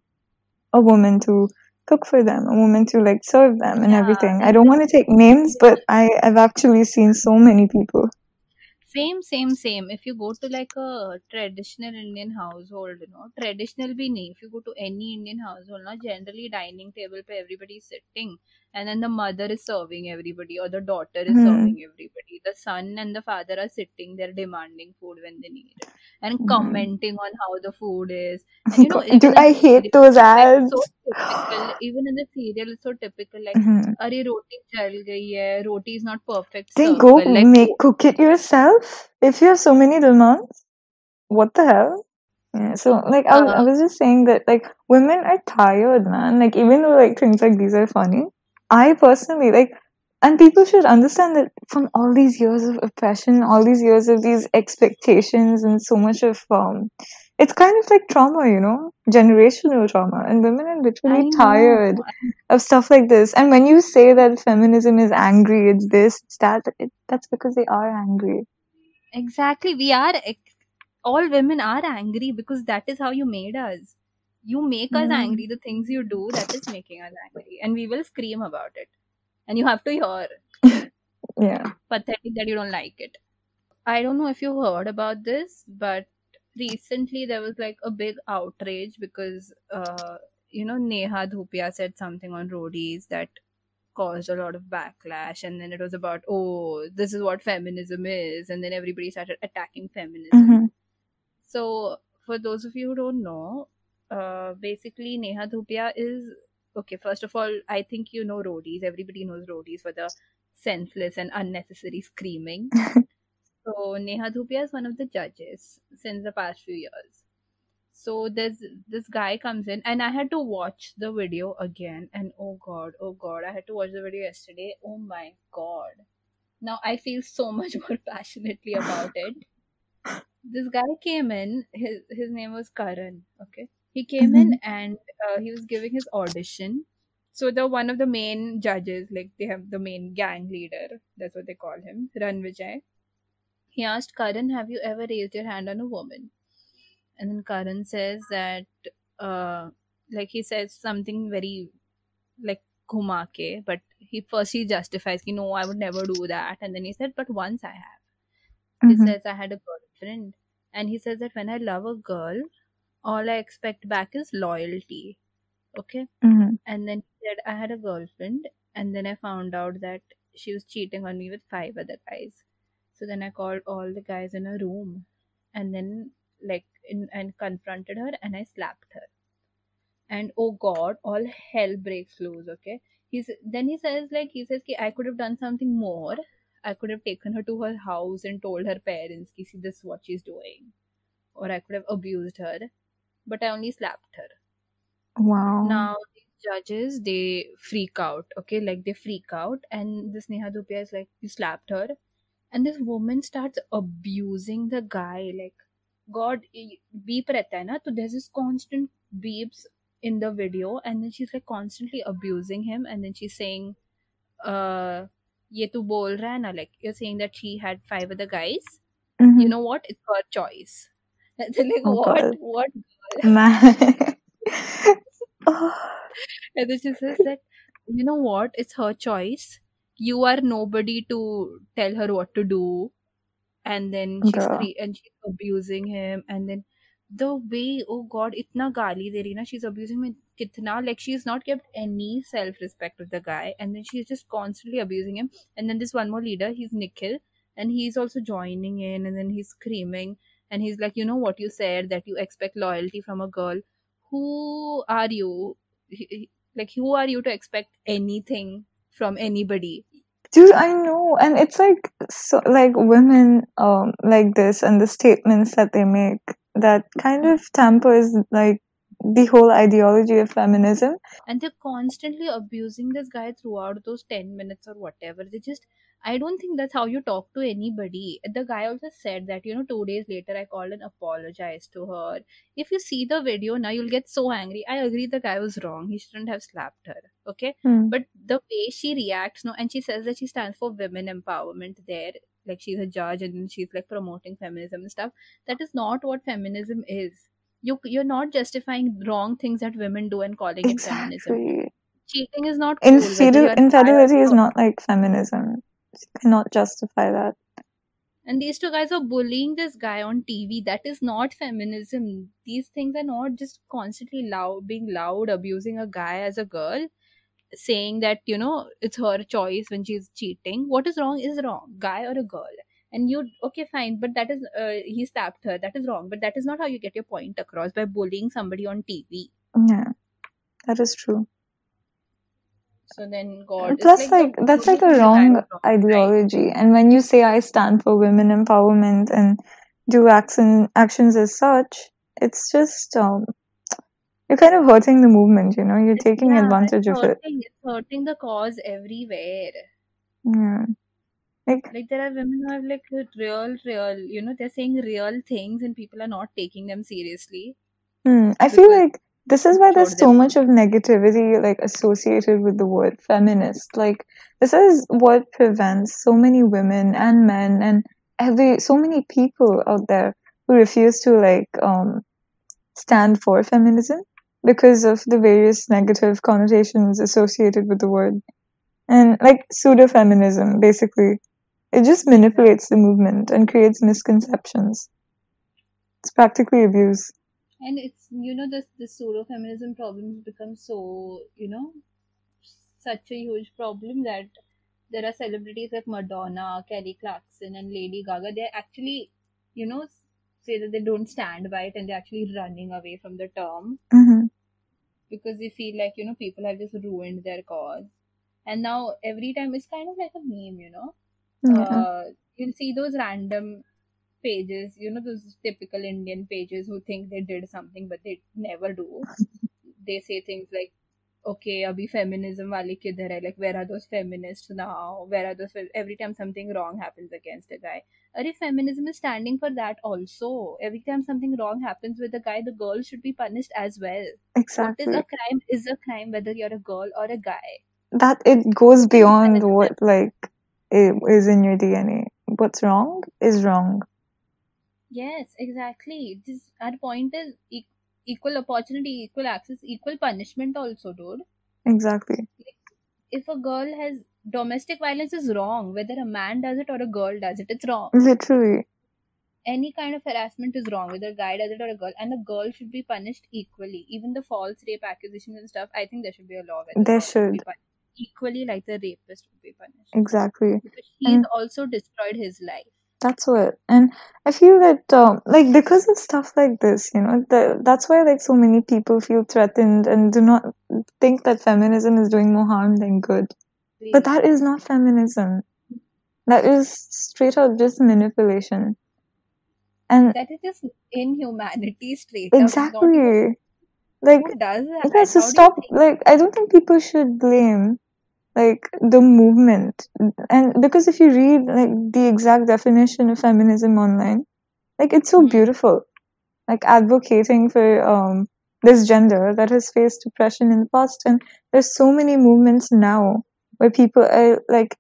a woman to cook for them a woman to like serve them and Yeah, everything. I don't want to take names but i i've actually seen so many people same same same. If you go to like a traditional indian household you know traditional be if you go to any indian household na generally dining table pe everybody is sitting and then the mother is serving everybody or the daughter is mm. serving everybody. The son and the father are sitting there demanding food when they need it and mm. commenting on how the food is. And you know i hate serial, those ads? so typical, even in the serial it's so typical like mm-hmm. roti chal gayi hai. Roti is not perfect then go like, make cook it yourself? If you have so many demands, what the hell? Yeah, so like I, was- I was just saying that like women are tired, man. Like even though like things like these are funny, I personally like, and people should understand that from all these years of oppression, all these years of these expectations, and so much of um, it's kind of like trauma, you know, generational trauma, and women are literally tired of stuff like this. And when you say that feminism is angry, it's this, it's that, it, that's because they are angry. Exactly. We are all women are angry because that is how you made us. You make us angry. The things you do that is making us angry. And we will scream about it. And you have to hear. Yeah. pathetic that you don't like it. I don't know if you heard about this but recently there was like a big outrage because uh you know neha dhupia said something on roadies that caused a lot of backlash and then it was about oh this is what feminism is and then everybody started attacking feminism. Hmm so for those of you who don't know uh basically neha dhupia is okay first of all i think you know roadies. Everybody knows roadies for the senseless and unnecessary screaming. So neha dhupia is one of the judges since the past few years so there's this guy comes in and i had to watch the video again and oh god oh god i had to watch the video yesterday. Oh my god. Now i feel so much more passionately about it. This guy came in. His his name was karan okay? He came in and uh, he was giving his audition. So the one of the main judges like they have the main gang leader that's what they call him Rannvijay he asked karan have you ever raised your hand on a woman and then karan says that uh like he says something very like kumake but he first he justifies you know i would never do that. And then he said but once i have. He hmm says I had a girlfriend, and he says that when I love a girl, all I expect back is loyalty. Okay, hmm and then he said I had a girlfriend, and then I found out that she was cheating on me with five other guys. So then I called all the guys in a room, and then like in, and confronted her, and I slapped her. And oh God, all hell breaks loose. Okay, he's then he says like he says "Ki I could have done something more. I could have taken her to her house and told her parents, "Ki see this is what she's doing," or I could have abused her, but I only slapped her Wow. now these judges they freak out okay like they freak out and this neha dhupia is like you slapped her and this woman starts abusing the guy like god beep rehta hai na so there's this constant beeps in the video and then she's like constantly abusing him and then she's saying uh ye tu bol raha na like you're saying that she had five other guys Mhm. you know what it's her choice like Oh, what God. what Man. Oh, And then she says that, you know what? It's her choice. You are nobody to tell her what to do. And then she's cre- and she's abusing him. And then the way, oh God, itna gali de rahi na, she's abusing him kitna. Like she's not kept any self respect with the guy. And then she's just constantly abusing him. And then this one more leader, he's Nikhil, and he's also joining in. And then he's screaming. And he's like, you know what you said that you expect loyalty from a girl. Who are you? he- like who are you to expect anything from anybody Dude, I know, and it's like so like women um like this and the statements that they make that kind of tampers like the whole ideology of feminism. and they're constantly abusing this guy throughout those 10 minutes or whatever they just i don't think that's how you talk to anybody. The guy also said that you know two days later i called and apologized to her. If you see the video now you'll get so angry. I agree the guy was wrong. He shouldn't have slapped her okay? Hmm. but the way she reacts no and she says that she stands for women empowerment there like she's a judge and she's like promoting feminism and stuff. That is not what feminism is. You you're not justifying wrong things that women do and calling it feminism. Cheating is not cool, whether Infidel- you're a guy or infidelity is not like feminism. Cannot justify that. and these two guys are bullying this guy on tv that is not feminism. These things are not just constantly loud being loud abusing a guy as a girl saying that you know it's her choice when she's cheating. What is wrong is wrong guy or a girl. And you okay fine but that is uh, he stabbed her. That is wrong. But that is not how you get your point across by bullying somebody on tv Yeah, that is true. So then god Plus, like the that's like a wrong wrong, right? ideology. And when you say I stand for women empowerment and do action actions as such, it's just um, you're kind of hurting the movement. You know, you're taking yeah, advantage of it. hurting, it's hurting the cause everywhere Yeah, like like there are women who have like real real you know they're saying real things and people are not taking them seriously hmm, I feel like this is why there's so much of negativity like associated with the word feminist. Like this is what prevents so many women and men and every so many people out there who refuse to like um stand for feminism because of the various negative connotations associated with the word. And like pseudo feminism, basically. It just manipulates the movement and creates misconceptions. It's practically abuse. And it's you know this this pseudo feminism problem has become so you know such a huge problem that there are celebrities like Madonna, Kelly Clarkson, and Lady Gaga. They're actually, you know, say that they don't stand by it and they're actually running away from the term hmm because they feel like, you know, people have just ruined their cause. And now every time it's kind of like a meme, you know. Yeah. Uh, you'll see those random pages, you know, those typical Indian pages who think they did something but they never do. they say things like, okay, abhi feminism wale kidhar hai? Like, where are those feminists now? Where are those? Every time something wrong happens against a guy. If feminism is standing for that also. Every time something wrong happens with a guy, the girl should be punished as well. Exactly. is a crime is a crime whether you're a girl or a guy. that it goes beyond what like i- is in your DNA. What's wrong is wrong. Yes, exactly. This our point is e- equal opportunity, equal access, equal punishment also, dude. Exactly. If a girl has domestic violence is wrong, whether a man does it or a girl does it, it's wrong. Literally. Any kind of harassment is wrong, whether a guy does it or a girl, and a girl should be punished equally. Even the false rape accusations and stuff, I think there should be a law where the There should be should. equally like the rapist would be punished. exactly. Because he's And also destroyed his life. That's what. And I feel that um, like because of stuff like this, you know, the, that's why like so many people feel threatened and do not think that feminism is doing more harm than good. But that is not feminism. That is straight up just manipulation. And that is just inhumanity straight up. It's not even- exactly, like who does that? yeah. So stop. Like I don't think people should blame like the movement, and because if you read like the exact definition of feminism online, like it's so Mhm. beautiful, like advocating for um this gender that has faced oppression in the past, and there's so many movements now where people are like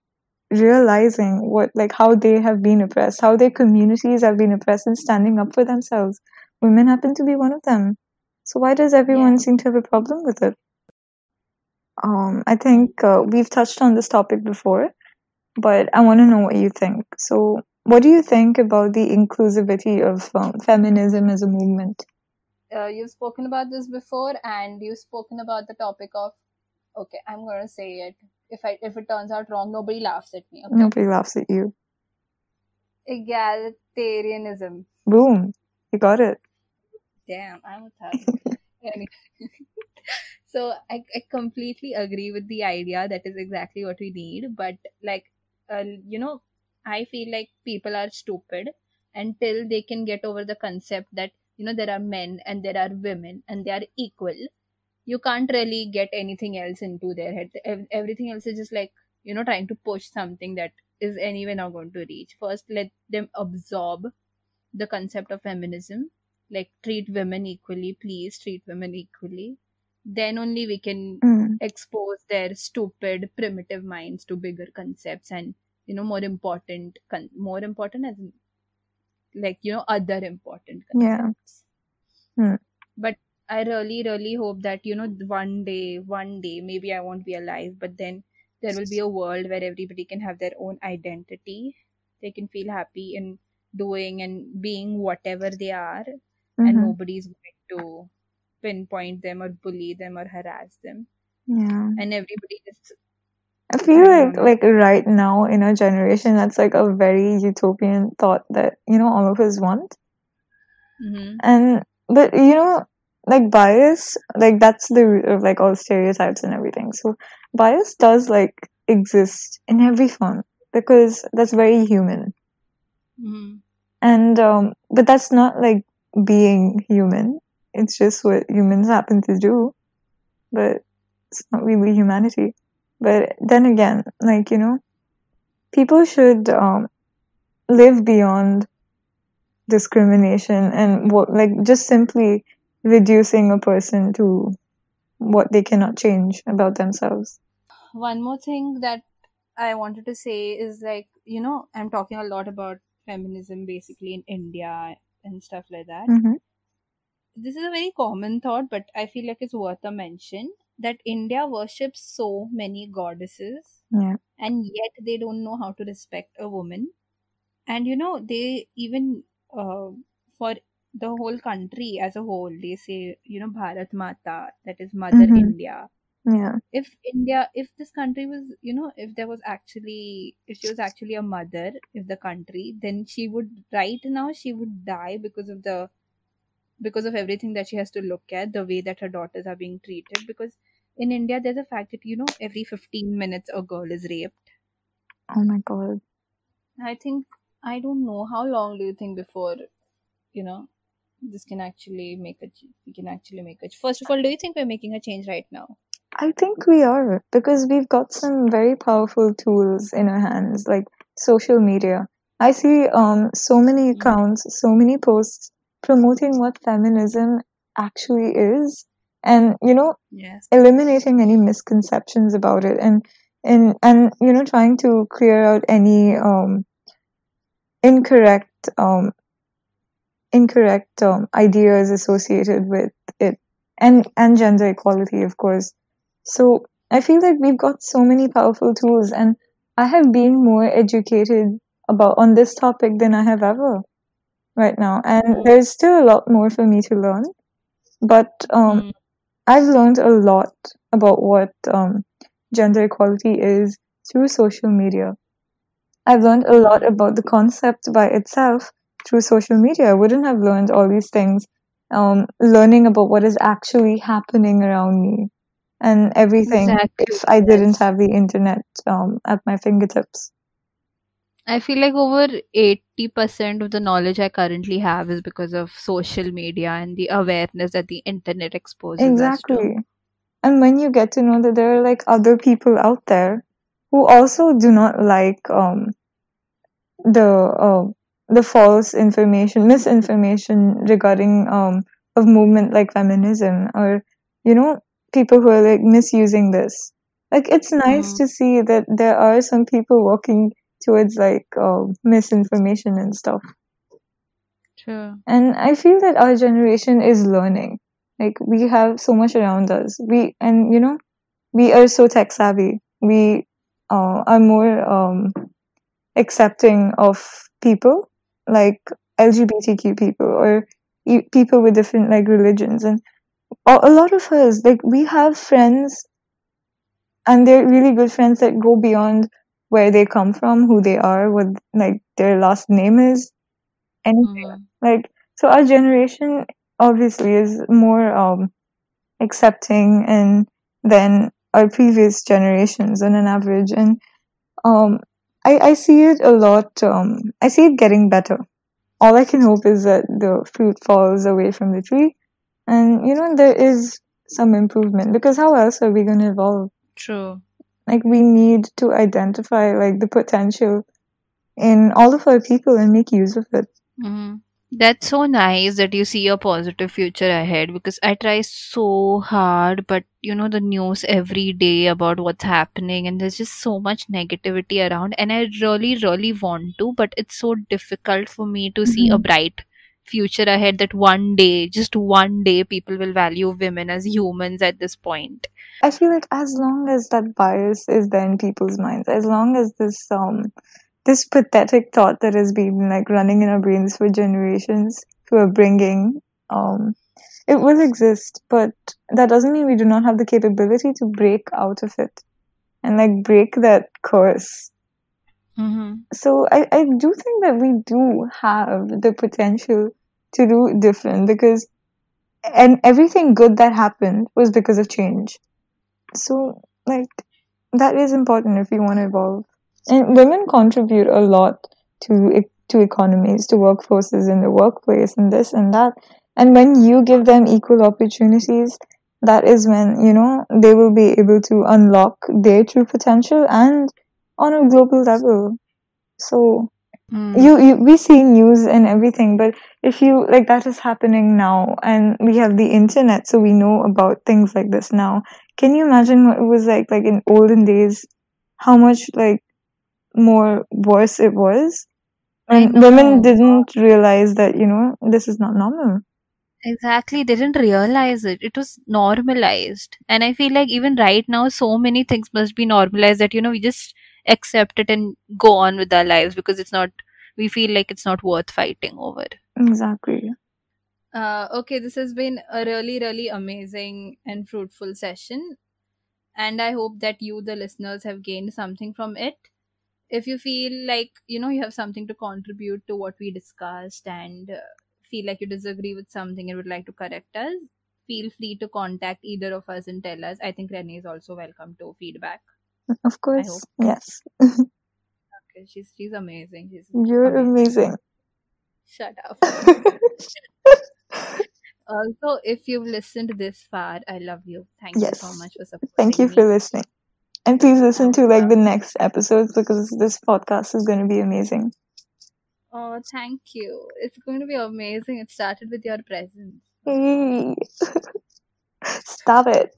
realizing what like how they have been oppressed, how their communities have been oppressed, and standing up for themselves. Women happen to be one of them. So why does everyone seem to have a problem with it? Um, I think uh, we've touched on this topic before, but I want to know what you think. So, what do you think about the inclusivity of um, feminism as a movement? uh, you've spoken about this before and you've spoken about the topic of okay i'm going to say it if i if it turns out wrong nobody laughs at me okay Nobody laughs at you. egalitarianism Boom, you got it. damn i'm a Anyway. so I, I completely agree with the idea that is exactly what we need but like uh, you know i feel like people are stupid until they can get over the concept that you know there are men and there are women and they are equal. You can't really get anything else into their head. Everything else is just like you know trying to push something that is anyway not going to reach. First let them absorb the concept of feminism. Like treat women equally. Please treat women equally then only we can Mm, expose their stupid primitive minds to bigger concepts and you know more important con- more important as like you know other important Yeah. concepts Hmm. but i really really hope that you know one day one day maybe i won't be alive but then there will be a world where everybody can have their own identity they can feel happy in doing and being whatever they are and mhm, nobody's going to pinpoint them or bully them or harass them Yeah. and everybody just I feel like like right now in our generation, that's like a very utopian thought that you know all of us want. Mhm. And but you know, like bias, like that's the root of like all stereotypes and everything. So bias does like exist in every form because that's very human. Mhm. And um, but that's not like being human. It's just what humans happen to do. But it's not really humanity. But then again, like you know, people should um live beyond discrimination and what like just simply reducing a person to what they cannot change about themselves. one more thing that I wanted to say is like, you know, I'm talking a lot about feminism basically in India and stuff like that. hmm This is a very common thought, but I feel like it's worth a mention that India worships so many goddesses Yeah. and yet they don't know how to respect a woman. And you know, they even uh, for the whole country as a whole, they say, you know, Bharat Mata, that is Mother Mhm. India Yeah. if India, if this country was, you know, if there was actually, if she was actually a mother, if the country, then she would, right now, she would die because of the, because of everything that she has to look at, the way that her daughters are being treated. Because in India, there's a fact that, you know, every 15 minutes a girl is raped. Oh my god. I think, I don't know, how long do you think before, you know, this can actually make a, we can actually make a, first of all, do you think we're making a change right now? I think we are because we've got some very powerful tools in our hands, like social media. I see um so many Mhm. accounts, so many posts promoting what feminism actually is, and you know, Yes. eliminating any misconceptions about it, and and and you know, trying to clear out any um incorrect um incorrect um, ideas associated with it, and and gender equality, of course. So I feel like we've got so many powerful tools, and I have been more educated about on this topic than I have ever right now. And Mm. there's still a lot more for me to learn, but um, Mm. I've learned a lot about what um, gender equality is through social media. I've learned a lot about the concept by itself through social media. I wouldn't have learned all these things um, learning about what is actually happening around me and everything Exactly, if I didn't have the internet um, at my fingertips. I feel like over 80% of the knowledge I currently have is because of social media and the awareness that the internet exposes us to. Exactly. And when you get to know that there are like other people out there who also do not like um, the uh, the false information, misinformation regarding um, of movement like feminism, or you know, people who are like misusing this. Like it's nice Mhm. to see that there are some people working towards like uh, misinformation and stuff. True. And I feel that our generation is learning. Like we have so much around us. We and you know, we are so tech savvy. We uh, are more um, accepting of people like LGBTQ people or people with different like religions and a lot of us like we have friends and they're really good friends that go beyond where they come from, who they are, what like their last name is, anything. Mhm. Like so, our generation obviously is more um accepting and than our previous generations on an average, and um I I see it a lot. Um, I see it getting better. All I can hope is that the fruit falls away from the tree, and you know there is some improvement because how else are we going to evolve? True. Like we need to identify like the potential in all of our people and make use of it Mhm. That's so nice that you see a positive future ahead because I try so hard, but you know, the news every day about what's happening, and there's just so much negativity around. And I really, really want to, but it's so difficult for me to see a Mhm. bright future ahead that one day, just one day, people will value women as humans at this point. i feel like as long as that bias is there in people's minds as long as this um this pathetic thought that has been like running in our brains for generations who are bringing um it will exist but that doesn't mean we do not have the capability to break out of it and like break that curse Mm-hmm. so I, I do think that we do have the potential to do different because and everything good that happened was because of change. So like that is important if we want to evolve. And women contribute a lot to to economies to workforces in the workplace and this and that. And when you give them equal opportunities that is when you know they will be able to unlock their true potential and on a global level. So Mm. you, you we see news and everything but if you like that is happening now and we have the internet so we know about things like this now. Can you imagine what it was like like in olden days? How much like more worse it was? And women didn't realize that you know this is not normal. Exactly, they didn't realize it. It was normalized. And I feel like even right now, so many things must be normalized that, you know, we just accept it and go on with our lives because it's not, we feel like it's not worth fighting over. exactly Uh, okay, this has been a really, really amazing and fruitful session. And I hope that you, the listeners, have gained something from it. If you feel like, you know, you have something to contribute to what we discussed and uh, feel like you disagree with something and would like to correct us, feel free to contact either of us and tell us. I think Renee is also welcome to feedback. Of course yes Okay, she's she's amazing. She's you're amazing Shut up. Uh, also, if you've listened this far, I love you. Thank you so much for supporting thank you me. for listening and please listen to like the next episodes because this podcast is going to be amazing Oh, thank you. It's going to be amazing. It started with your presence. Hey. Stop it.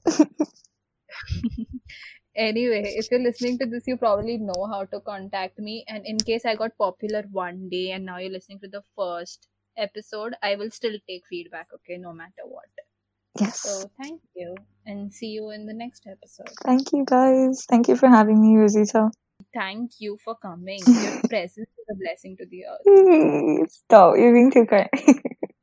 Anyway, if you're listening to this, you probably know how to contact me. And in case I got popular one day and now you're listening to the first episode, I will still take feedback, okay, no matter what. Yes. So thank you and see you in the next episode. Thank you guys. Thank you for having me, Rosita. Thank you for coming. Your presence is a blessing to the earth. Stop. You're being too kind.